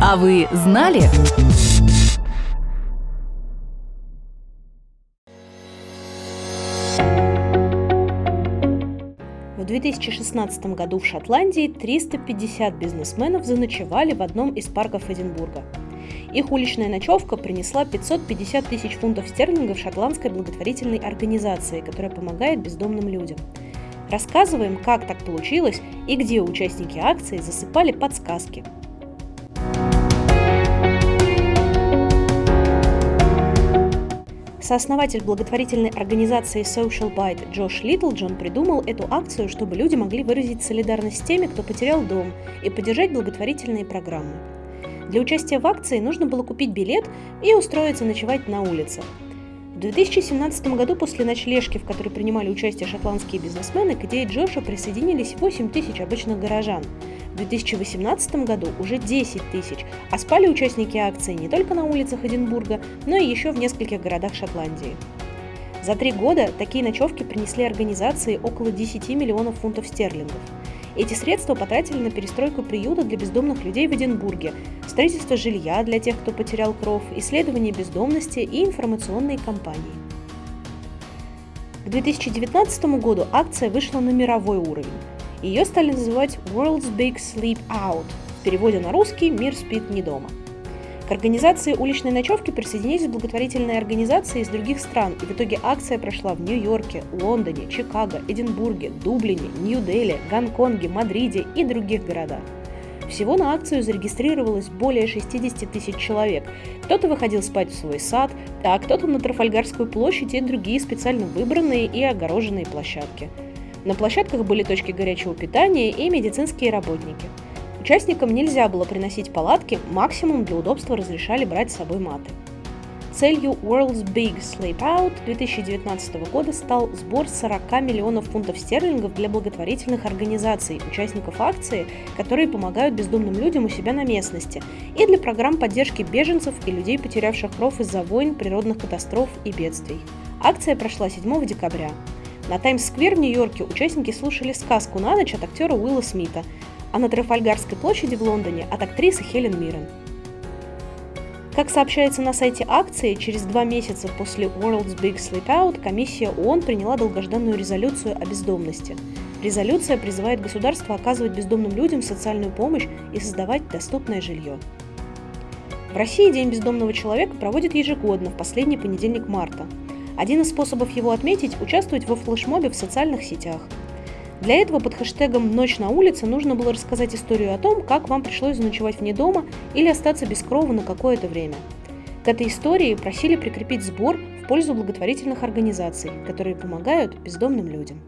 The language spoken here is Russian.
А вы знали? В 2016 году в Шотландии 350 бизнесменов заночевали в одном из парков Эдинбурга. Их уличная ночевка принесла 550 тысяч фунтов стерлингов шотландской благотворительной организации, которая помогает бездомным людям. Рассказываем, как так получилось и где участники акции засыпали подсказки – Сооснователь благотворительной организации Social Bite Джош Литлджон придумал эту акцию, чтобы люди могли выразить солидарность с теми, кто потерял дом, и поддержать благотворительные программы. Для участия в акции нужно было купить билет и устроиться ночевать на улице. В 2017 году после ночлежки, в которой принимали участие шотландские бизнесмены, к идее Джоша присоединились 8 тысяч обычных горожан – в 2018 году уже 10 тысяч, а спали участники акции не только на улицах Эдинбурга, но и еще в нескольких городах Шотландии. За три года такие ночевки принесли организации около 10 миллионов фунтов стерлингов. Эти средства потратили на перестройку приюта для бездомных людей в Эдинбурге, строительство жилья для тех, кто потерял кров, исследование бездомности и информационные кампании. К 2019 году акция вышла на мировой уровень. Ее стали называть World's Big Sleep Out, в переводе на русский «Мир спит не дома». К организации уличной ночевки присоединились благотворительные организации из других стран, и в итоге акция прошла в Нью-Йорке, Лондоне, Чикаго, Эдинбурге, Дублине, Нью-Дели, Гонконге, Мадриде и других городах. Всего на акцию зарегистрировалось более 60 тысяч человек. Кто-то выходил спать в свой сад, а кто-то на Трафальгарскую площадь и другие специально выбранные и огороженные площадки – на площадках были точки горячего питания и медицинские работники. Участникам нельзя было приносить палатки, максимум для удобства разрешали брать с собой маты. Целью World's Big Sleep Out 2019 года стал сбор 40 миллионов фунтов стерлингов для благотворительных организаций, участников акции, которые помогают бездомным людям у себя на местности, и для программ поддержки беженцев и людей, потерявших кров из-за войн, природных катастроф и бедствий. Акция прошла 7 декабря. На Таймс-сквер в Нью-Йорке участники слушали сказку на ночь от актера Уилла Смита, а на Трафальгарской площади в Лондоне от актрисы Хелен Миррен. Как сообщается на сайте акции, через два месяца после World's Big Sleep Out комиссия ООН приняла долгожданную резолюцию о бездомности. Резолюция призывает государство оказывать бездомным людям социальную помощь и создавать доступное жилье. В России День бездомного человека проводят ежегодно в последний понедельник марта – один из способов его отметить – участвовать во флешмобе в социальных сетях. Для этого под хэштегом «Ночь на улице» нужно было рассказать историю о том, как вам пришлось заночевать вне дома или остаться без крова на какое-то время. К этой истории просили прикрепить сбор в пользу благотворительных организаций, которые помогают бездомным людям.